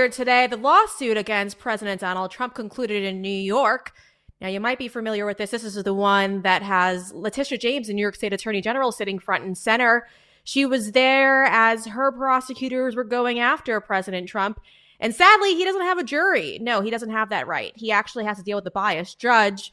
earlier today, the lawsuit against President Donald Trump concluded in New York. Now, you might be familiar with this. This is the one that has Letitia James, the New York State Attorney General, sitting front and center. She was there as her prosecutors were going after President Trump. And sadly, he doesn't have a jury. No, he doesn't have that right. He actually has to deal with the biased judge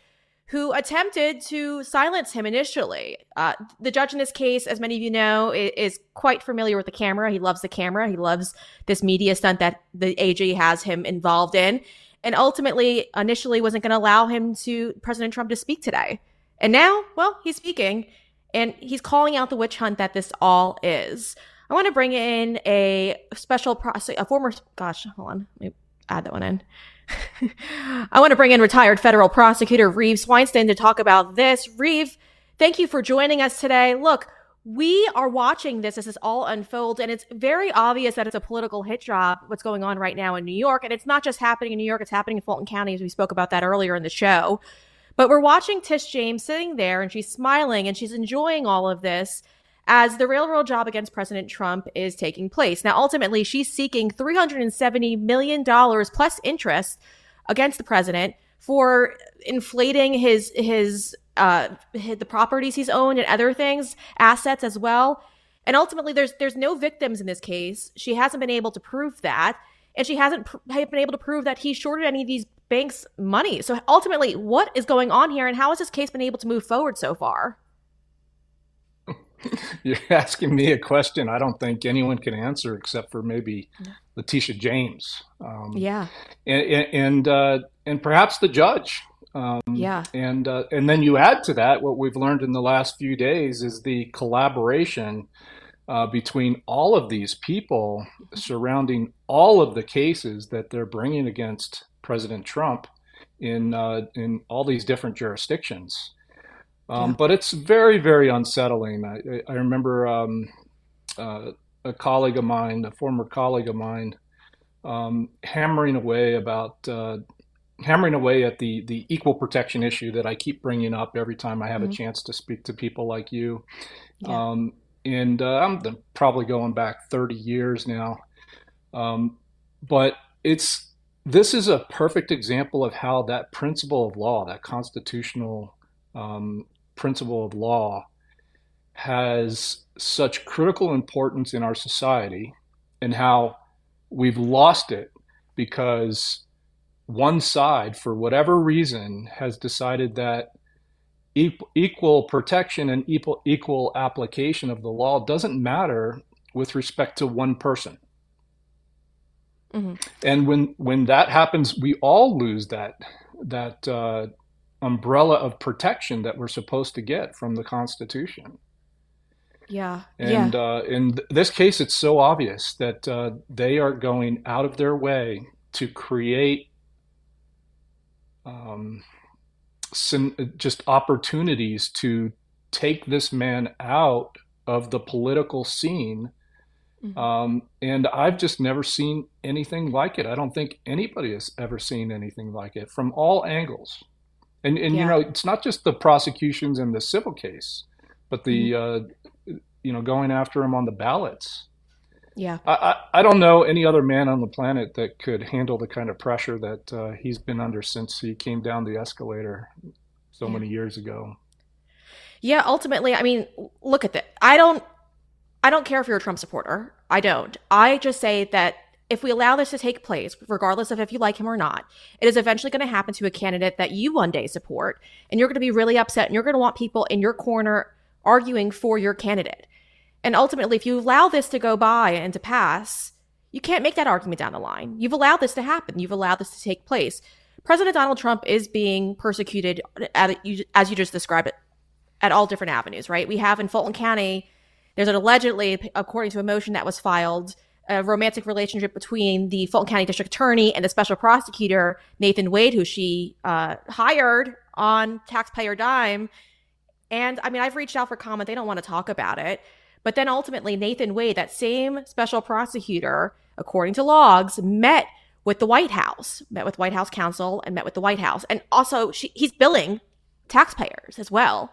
who attempted to silence him initially. Uh, the judge in this case, as many of you know, is, is, quite familiar with the camera. He loves the camera. He loves this media stunt that the AG has him involved in. And ultimately, initially, wasn't going to allow him to President Trump to speak today. And now, well, he's speaking and he's calling out the witch hunt that this all is. I want to bring in a special process, a former, gosh, hold on, let me add that one in. I want to bring in retired federal prosecutor Reeve Swainston to talk about this. Reeve, thank you for joining us today. Look, we are watching this as this all unfolds, and it's very obvious that it's a political hit job, what's going on right now in New York. And it's not just happening in New York, it's happening in Fulton County, as we spoke about that earlier in the show. But we're watching Tish James sitting there, and she's smiling and she's enjoying all of this as the railroad job against President Trump is taking place. Now, ultimately, she's seeking $370 million plus interest against the president for inflating his, his, uh, his, the properties he's owned and other things, assets as well. And ultimately, there's, there's no victims in this case. She hasn't been able to prove that. And she hasn't pr- been able to prove that he shorted any of these banks money. So ultimately, what is going on here and how has this case been able to move forward so far? You're asking me a question I don't think anyone can answer except for maybe Letitia James. Um, yeah, and and uh, and perhaps the judge. Um, yeah, and uh, and then you add to that what we've learned in the last few days is the collaboration uh, between all of these people surrounding all of the cases that they're bringing against President Trump in uh, in all these different jurisdictions. Um, yeah. But it's very, very unsettling. I, I remember um, uh, a colleague of mine, a former colleague of mine, um, hammering away about uh, hammering away at the the equal protection issue that I keep bringing up every time I have mm-hmm. a chance to speak to people like you. Yeah. Um, and uh, I'm probably going back 30 years now. Um, but it's this is a perfect example of how that principle of law, that constitutional um, principle of law has such critical importance in our society and how we've lost it because one side, for whatever reason, has decided that equal protection and equal, equal application of the law doesn't matter with respect to one person. Mm-hmm. And when when that happens, we all lose that that uh, umbrella of protection that we're supposed to get from the Constitution. Yeah. And yeah. Uh, in th- this case, it's so obvious that uh, they are going out of their way to create um, just opportunities to take this man out of the political scene. Mm-hmm. Um, and I've just never seen anything like it. I don't think anybody has ever seen anything like it from all angles. And and yeah. you know, it's not just the prosecutions in the civil case, but the mm-hmm. uh, you know going after him on the ballots. Yeah, I, I, I don't know any other man on the planet that could handle the kind of pressure that uh, he's been under since he came down the escalator so yeah. many years ago. Yeah, ultimately, I mean, look at that. I don't, I don't care if you're a Trump supporter. I don't. I just say that if we allow this to take place, regardless of if you like him or not, it is eventually going to happen to a candidate that you one day support. And you're going to be really upset and you're going to want people in your corner arguing for your candidate. And ultimately, if you allow this to go by and to pass, you can't make that argument down the line. You've allowed this to happen. You've allowed this to take place. President Donald Trump is being persecuted, at, as you just described it, at all different avenues, right? We have in Fulton County, there's an allegedly, according to a motion that was filed, a romantic relationship between the Fulton County District Attorney and the Special Prosecutor Nathan Wade, who she uh, hired on taxpayer dime. And I mean, I've reached out for comment; they don't want to talk about it. But then ultimately, Nathan Wade, that same Special Prosecutor, according to logs, met with the White House, met with White House counsel, and met with the White House, and also she, he's billing taxpayers as well.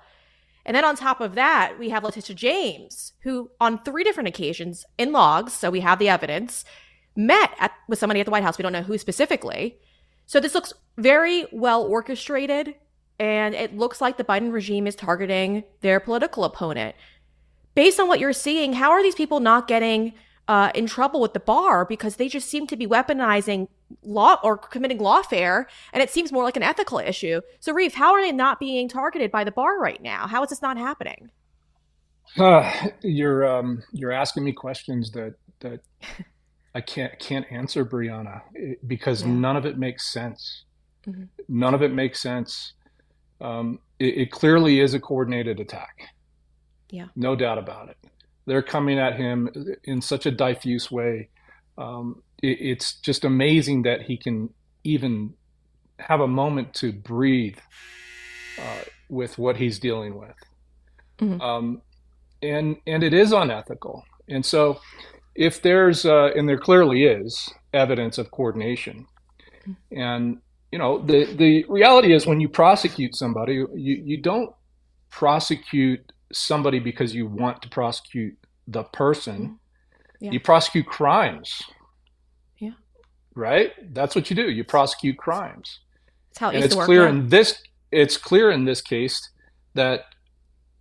And then on top of that, we have Letitia James, who on three different occasions in logs, so we have the evidence, met at, with somebody at the White House. We don't know who specifically. So this looks very well orchestrated, and it looks like the Biden regime is targeting their political opponent. Based on what you're seeing, how are these people not getting uh, in trouble with the bar because they just seem to be weaponizing law or committing lawfare, and it seems more like an ethical issue. So, Reeve, how are they not being targeted by the bar right now? How is this not happening? Uh, you're um, you're asking me questions that that I can't can't answer, Breanna, because yeah. none of it makes sense. Mm-hmm. None of it makes sense. Um, it, it, clearly is a coordinated attack. Yeah, no doubt about it. They're coming at him in such a diffuse way. Um, it's just amazing that he can even have a moment to breathe uh, with what he's dealing with. Mm-hmm. Um, and and it is unethical. And so, if there's uh, and there clearly is evidence of coordination, and you know the the reality is when you prosecute somebody, you you don't prosecute somebody because you want to prosecute the person. Yeah. You prosecute crimes. Right? That's what you do. You prosecute crimes. That's how it and it's clear in this it's clear in this case that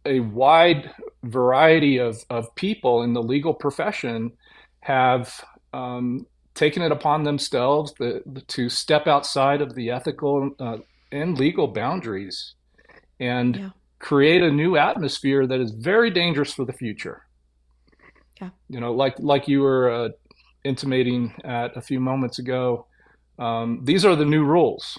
a wide variety of, of people in the legal profession have um, taken it upon themselves to, to, step outside of the ethical uh, and legal boundaries and yeah. create a new atmosphere that is very dangerous for the future. Yeah. You know, like like you were uh, intimating at a few moments ago, um, these are the new rules.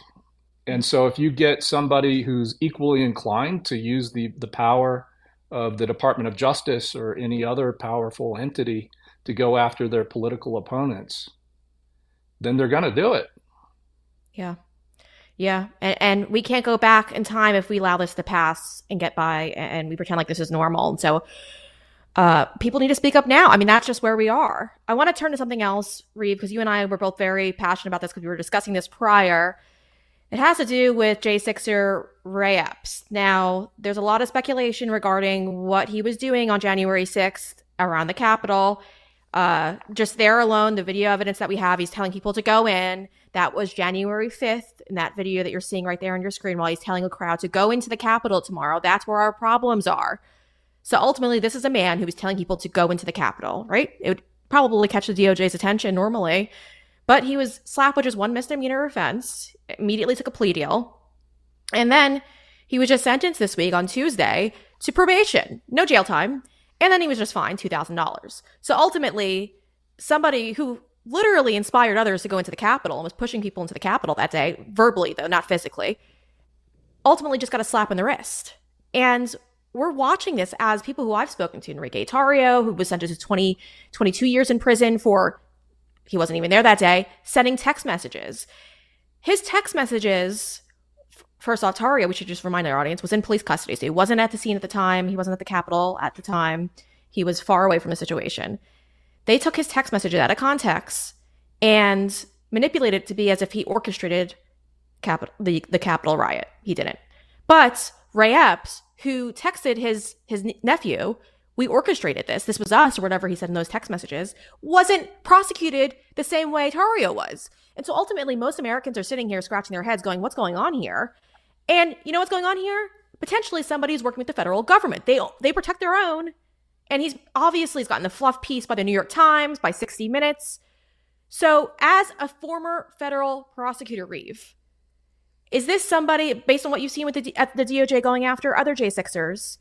And so if you get somebody who's equally inclined to use the, the power of the Department of Justice or any other powerful entity to go after their political opponents, then they're going to do it. Yeah. Yeah. And, and, we can't go back in time if we allow this to pass and get by and we pretend like this is normal. And so uh, people need to speak up now. I mean, that's just where we are. I want to turn to something else, Reeve, because you and I were both very passionate about this because we were discussing this prior. It has to do with J6er Ray Epps. Now, there's a lot of speculation regarding what he was doing on January 6th around the Capitol. Uh, just there alone, the video evidence that we have, he's telling people to go in. That was January 5th in that video that you're seeing right there on your screen while he's telling a crowd to go into the Capitol tomorrow. That's where our problems are. So ultimately, this is a man who was telling people to go into the Capitol, right? It would probably catch the DOJ's attention normally. But he was slapped with just one misdemeanor offense, immediately took a plea deal. And then he was just sentenced this week on Tuesday to probation, no jail time. And then he was just fined $2,000. So ultimately, somebody who literally inspired others to go into the Capitol and was pushing people into the Capitol that day, verbally though, not physically, ultimately just got a slap on the wrist. And we're watching this as people who I've spoken to, Enrique Tarrio, who was sentenced to 20, 22 years in prison for he wasn't even there that day, sending text messages. His text messages, first off, Tarrio, we should just remind our audience, was in police custody. So he wasn't at the scene at the time. He wasn't at the Capitol at the time. He was far away from the situation. They took his text messages out of context and manipulated it to be as if he orchestrated Capitol, the, the Capitol riot. He didn't. But Ray Epps, who texted his, his nephew, we orchestrated this, this was us, or whatever he said in those text messages, wasn't prosecuted the same way Tarrio was. And so ultimately, most Americans are sitting here scratching their heads going, what's going on here? And you know what's going on here? Potentially somebody's working with the federal government. They, they protect their own. And he's obviously he's gotten the fluff piece by the New York Times, by 60 Minutes. So, as a former federal prosecutor, Reeve, is this somebody, based on what you've seen with the, the DOJ going after other J6ers,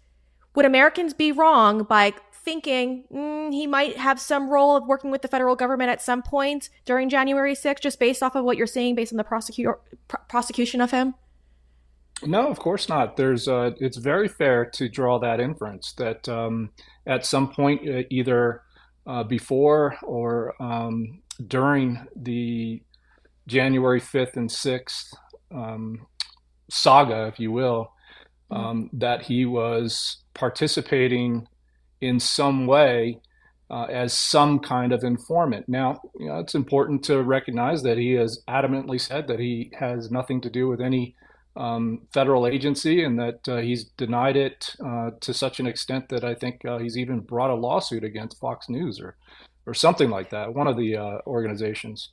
would Americans be wrong by thinking mm, he might have some role of working with the federal government at some point during January 6th, just based off of what you're seeing based on the prosecutor, pr- prosecution of him? No, of course not. There's uh, it's very fair to draw that inference that um, at some point, uh, either uh, before or um, during the January 5th and 6th um, saga, if you will, mm-hmm. um, that he was participating in some way uh, as some kind of informant. Now, you know, it's important to recognize that he has adamantly said that he has nothing to do with any um, federal agency and that uh, he's denied it uh, to such an extent that I think uh, he's even brought a lawsuit against Fox News or, or something like that, one of the uh, organizations.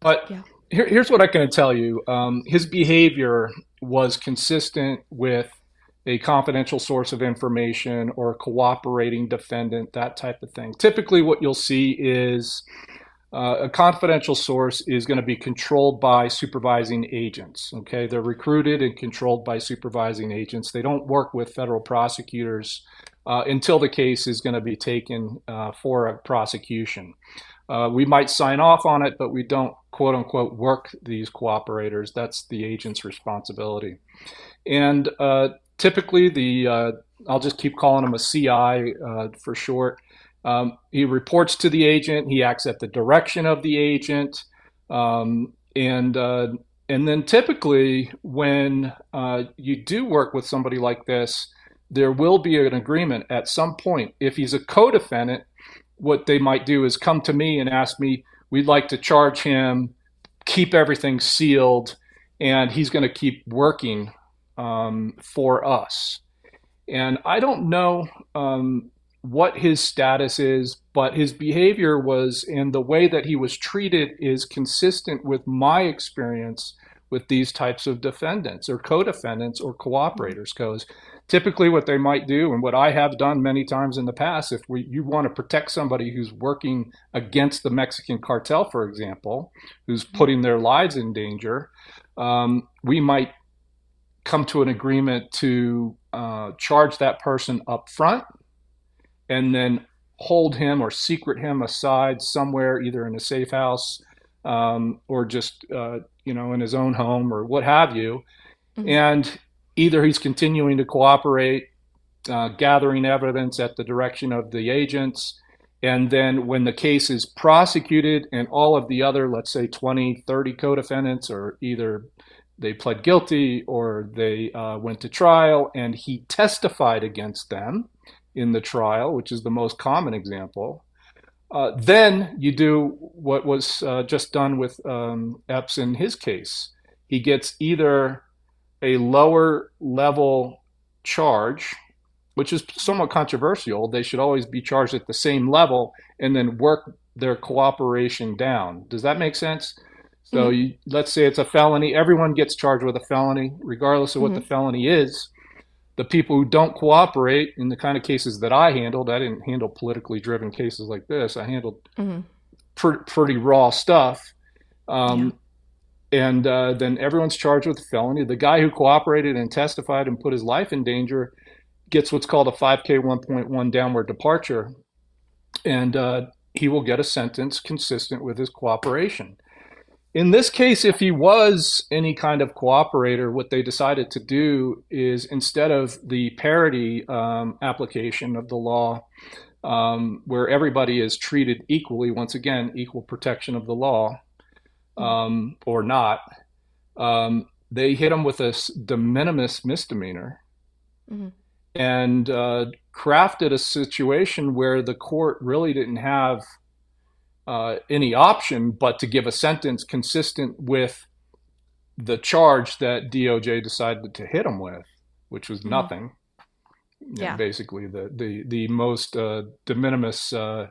But yeah. Here, here's what I can tell you um, his behavior was consistent with a confidential source of information or a cooperating defendant, that type of thing. Typically, what you'll see is uh, a confidential source is going to be controlled by supervising agents. Okay, they're recruited and controlled by supervising agents. They don't work with federal prosecutors uh, until the case is going to be taken uh, for a prosecution. Uh, we might sign off on it, but we don't quote unquote work these cooperators. That's the agent's responsibility. And uh, typically, the uh, I'll just keep calling him a CI for short um, he reports to the agent. He acts at the direction of the agent, um, and uh, and then typically when uh, you do work with somebody like this, there will be an agreement at some point. If he's a co-defendant, what they might do is come to me and ask me, "We'd like to charge him, keep everything sealed, and he's going to keep working um, for us." And I don't know um, what his status is, but his behavior was and the way that he was treated is consistent with my experience with these types of defendants or co-defendants or cooperators because typically what they might do and what i have done many times in the past if we, you want to protect somebody who's working against the mexican cartel for example who's putting their lives in danger um, we might come to an agreement to uh, charge that person up front and then hold him or secret him aside somewhere, either in a safe house um, or just uh, you know in his own home or what have you. Mm-hmm. And either he's continuing to cooperate, uh, gathering evidence at the direction of the agents. And then when the case is prosecuted and all of the other, let's say 20, 30 co-defendants are either they pled guilty or they uh, went to trial and he testified against them, in the trial, which is the most common example. Uh, then you do what was uh, just done with um, Epps in his case. He gets either a lower level charge, which is somewhat controversial. They should always be charged at the same level and then work their cooperation down. Does that make sense? So mm-hmm. you, let's say it's a felony. Everyone gets charged with a felony, regardless of what mm-hmm. the felony is the people who don't cooperate in the kind of cases that I handled, I didn't handle politically driven cases like this. I handled mm-hmm. pr- pretty raw stuff. Um, yeah. And uh, then everyone's charged with a felony. The guy who cooperated and testified and put his life in danger gets what's called a 5K 1.1 downward departure. And uh, he will get a sentence consistent with his cooperation. In this case, if he was any kind of cooperator, what they decided to do is instead of the parity um, application of the law, um, where everybody is treated equally, once again, equal protection of the law, um, or not, um, they hit him with a de minimis misdemeanor mm-hmm. and uh, crafted a situation where the court really didn't have uh, any option but to give a sentence consistent with the charge that DOJ decided to hit him with, which was mm-hmm. nothing. Yeah. basically, the the the most uh, de minimis uh,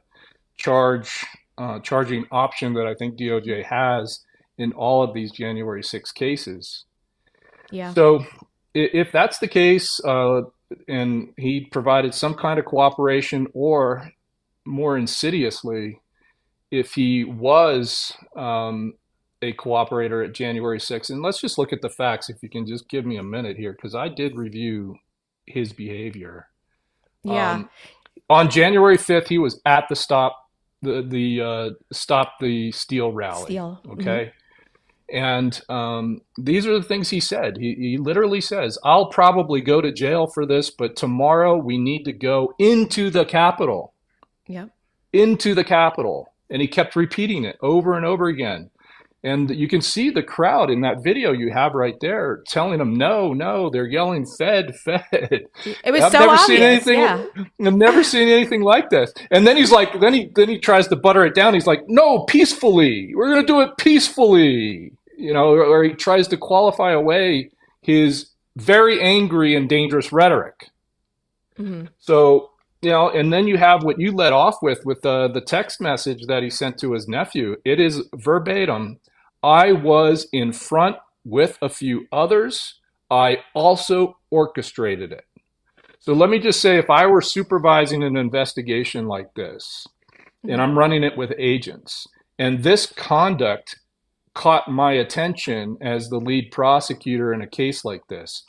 charge uh, charging option that I think DOJ has in all of these January 6 cases. Yeah. So if that's the case, uh, and he provided some kind of cooperation, or more insidiously, if he was um, a cooperator at January 6th, and let's just look at the facts if you can just give me a minute here, because I did review his behavior. Yeah. Um, on January 5th, he was at the stop the the uh, stop the steal rally. Steal. Okay. Mm-hmm. And um, these are the things he said. He, he literally says, I'll probably go to jail for this, but tomorrow we need to go into the Capitol. Yep. Into the Capitol. And he kept repeating it over and over again. And you can see the crowd in that video you have right there telling them, no, no, they're yelling, fed, fed. It was I've so never obvious. Seen anything, yeah. I've never seen anything like this. And then he's like, then he, then he tries to butter it down. He's like, no, peacefully. We're going to do it peacefully. You know, or, he tries to qualify away his very angry and dangerous rhetoric. Mm-hmm. So, you know, and then you have what you led off with, with the, the text message that he sent to his nephew. It is verbatim I was in front with a few others. I also orchestrated it. So let me just say if I were supervising an investigation like this, mm-hmm. and I'm running it with agents, and this conduct caught my attention as the lead prosecutor in a case like this,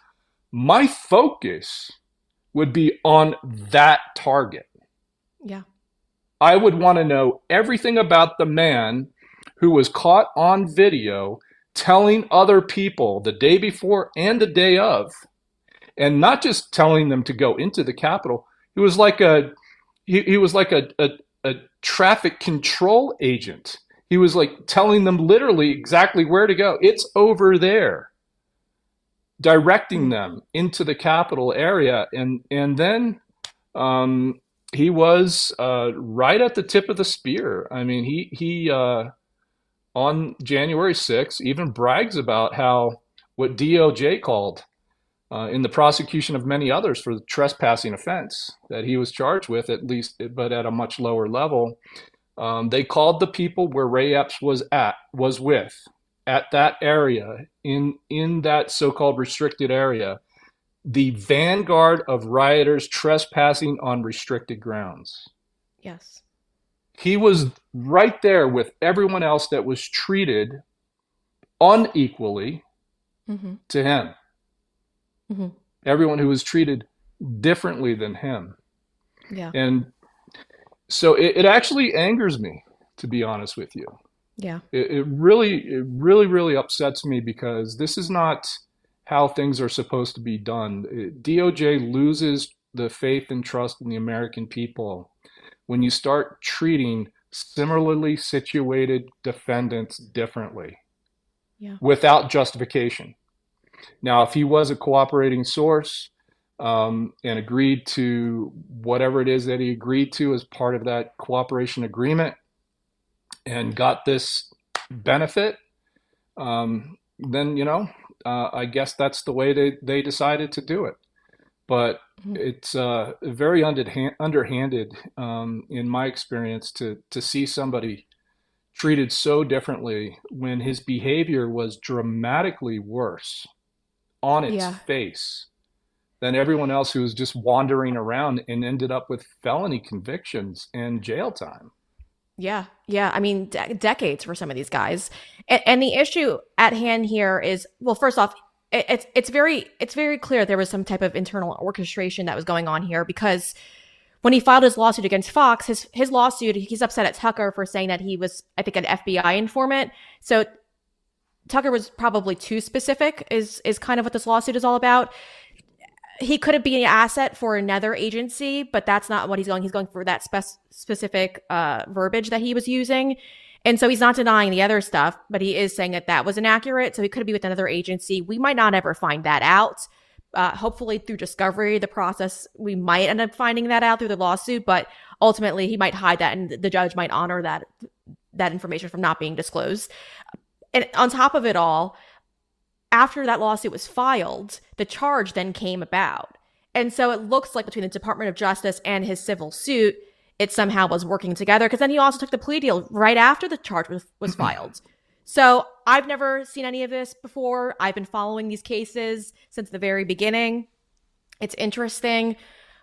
my focus would be on that target. Yeah. I would want to know everything about the man who was caught on video telling other people the day before and the day of, and not just telling them to go into the Capitol. He was like a he, he was like a, a, a traffic control agent. He was like telling them literally exactly where to go. It's over there. Directing them into the Capitol area. And and then um, he was uh, right at the tip of the spear. I mean, he he uh, on January 6th even brags about how what DOJ called uh, in the prosecution of many others for the trespassing offense that he was charged with, at least, but at a much lower level. Um, they called the people where Ray Epps was at, was with, at that area, in in that so-called restricted area, the vanguard of rioters trespassing on restricted grounds. Yes he was right there with everyone else that was treated unequally mm-hmm. to him. Mm-hmm. Everyone who was treated differently than him. Yeah. And so it, it actually angers me, to be honest with you. Yeah. It, it really, it really, really upsets me because this is not how things are supposed to be done. DOJ loses the faith and trust in the American people when you start treating similarly situated defendants differently yeah. without justification. Now, if he was a cooperating source um, and agreed to whatever it is that he agreed to as part of that cooperation agreement and got this benefit, um, then, you know, uh, I guess that's the way they, they decided to do it but mm-hmm. it's uh, very underhanded um, in my experience to to see somebody treated so differently when his behavior was dramatically worse on its yeah. face than everyone else who was just wandering around and ended up with felony convictions and jail time. Yeah, yeah. I mean, de- decades for some of these guys. And, and the issue at hand here is well, first off, it's it's very it's very clear there was some type of internal orchestration that was going on here because when he filed his lawsuit against Fox, his his lawsuit, he's upset at Tucker for saying that he was, I think, an FBI informant. So Tucker was probably too specific. Is is kind of what this lawsuit is all about. He could be an asset for another agency, but that's not what he's going. He's going for that spe- specific uh, verbiage that he was using. And so he's not denying the other stuff, but he is saying that that was inaccurate. So he could be with another agency. We might not ever find that out. Uh, hopefully, through discovery, the process, we might end up finding that out through the lawsuit. But ultimately, he might hide that, and the judge might honor that that information from not being disclosed. And on top of it all, after that lawsuit was filed, the charge then came about. And so it looks like between the Department of Justice and his civil suit, it somehow was working together because then he also took the plea deal right after the charge was, was filed. So I've never seen any of this before. I've been following these cases since the very beginning. It's interesting.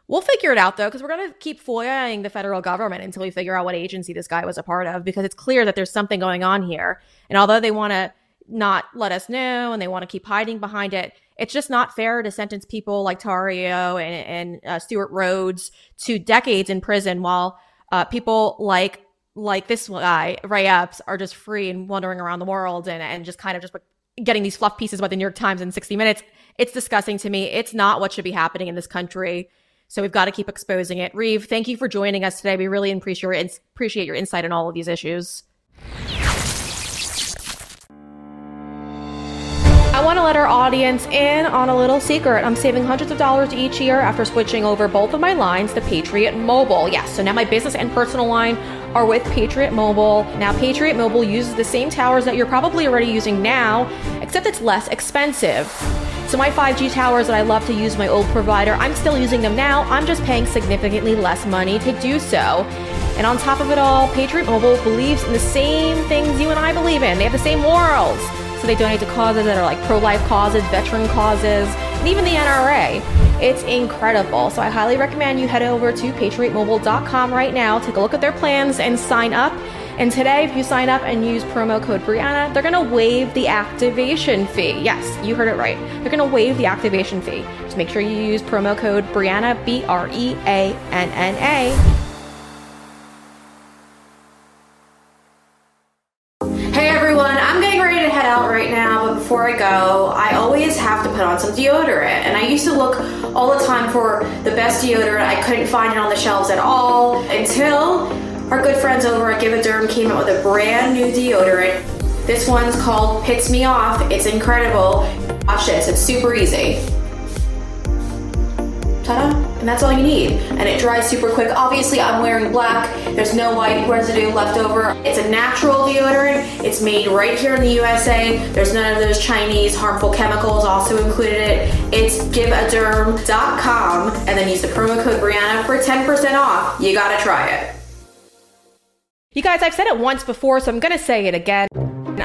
We'll figure it out though, because we're going to keep foiling the federal government until we figure out what agency this guy was a part of, because it's clear that there's something going on here. And although they want to not let us know and they want to keep hiding behind it, it's just not fair to sentence people like Tarrio and, and uh, Stewart Rhodes to decades in prison while uh, people like like this guy Ray Epps are just free and wandering around the world and, and just kind of just getting these fluff pieces by the New York Times in 60 minutes. It's disgusting to me. It's not what should be happening in this country. So we've got to keep exposing it. Reeve, thank you for joining us today. We really appreciate your, appreciate your insight on all of these issues. I want to let our audience in on a little secret. I'm saving hundreds of dollars each year after switching over both of my lines to Patriot Mobile. Yes, so now my business and personal line are with Patriot Mobile. Now, Patriot Mobile uses the same towers that you're probably already using now, except it's less expensive. So my 5G towers that I love to use my old provider, I'm still using them now. I'm just paying significantly less money to do so. And on top of it all, Patriot Mobile believes in the same things you and I believe in. They have the same morals. So they donate to causes that are like pro life causes, veteran causes, and even the NRA. It's incredible. So I highly recommend you head over to patriotmobile.com right now, take a look at their plans, and sign up. And today, if you sign up and use promo code Breanna, they're going to waive the activation fee. Yes, you heard it right. They're going to waive the activation fee. Just make sure you use promo code Breanna, B R E A N N A. I I always have to put on some deodorant. And I used to look all the time for the best deodorant. I couldn't find it on the shelves at all until our good friends over at GiveADerm came out with a brand new deodorant. This one's called Pits Me Off. It's incredible. Watch this, it's super easy. Ta-da! And that's all you need. And it dries super quick. Obviously, I'm wearing black. There's no white residue left over. It's a natural deodorant. It's made right here in the USA. There's none of those Chinese harmful chemicals also included it. It's giveaderm.com and then use the promo code Breanna for 10% off. You gotta try it. You guys, I've said it once before, so I'm gonna say it again.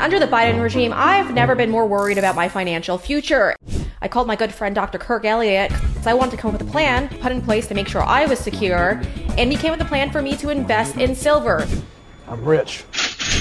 Under the Biden regime, I've never been more worried about my financial future. I called my good friend Dr. Kirk Elliott because I wanted to come up with a plan put in place to make sure I was secure, and he came with a plan for me to invest in silver. I'm rich.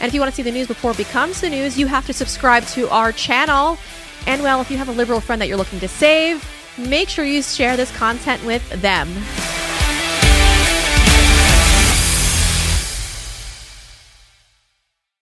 And if you want to see the news before it becomes the news, you have to subscribe to our channel. And well, if you have a liberal friend that you're looking to save, make sure you share this content with them.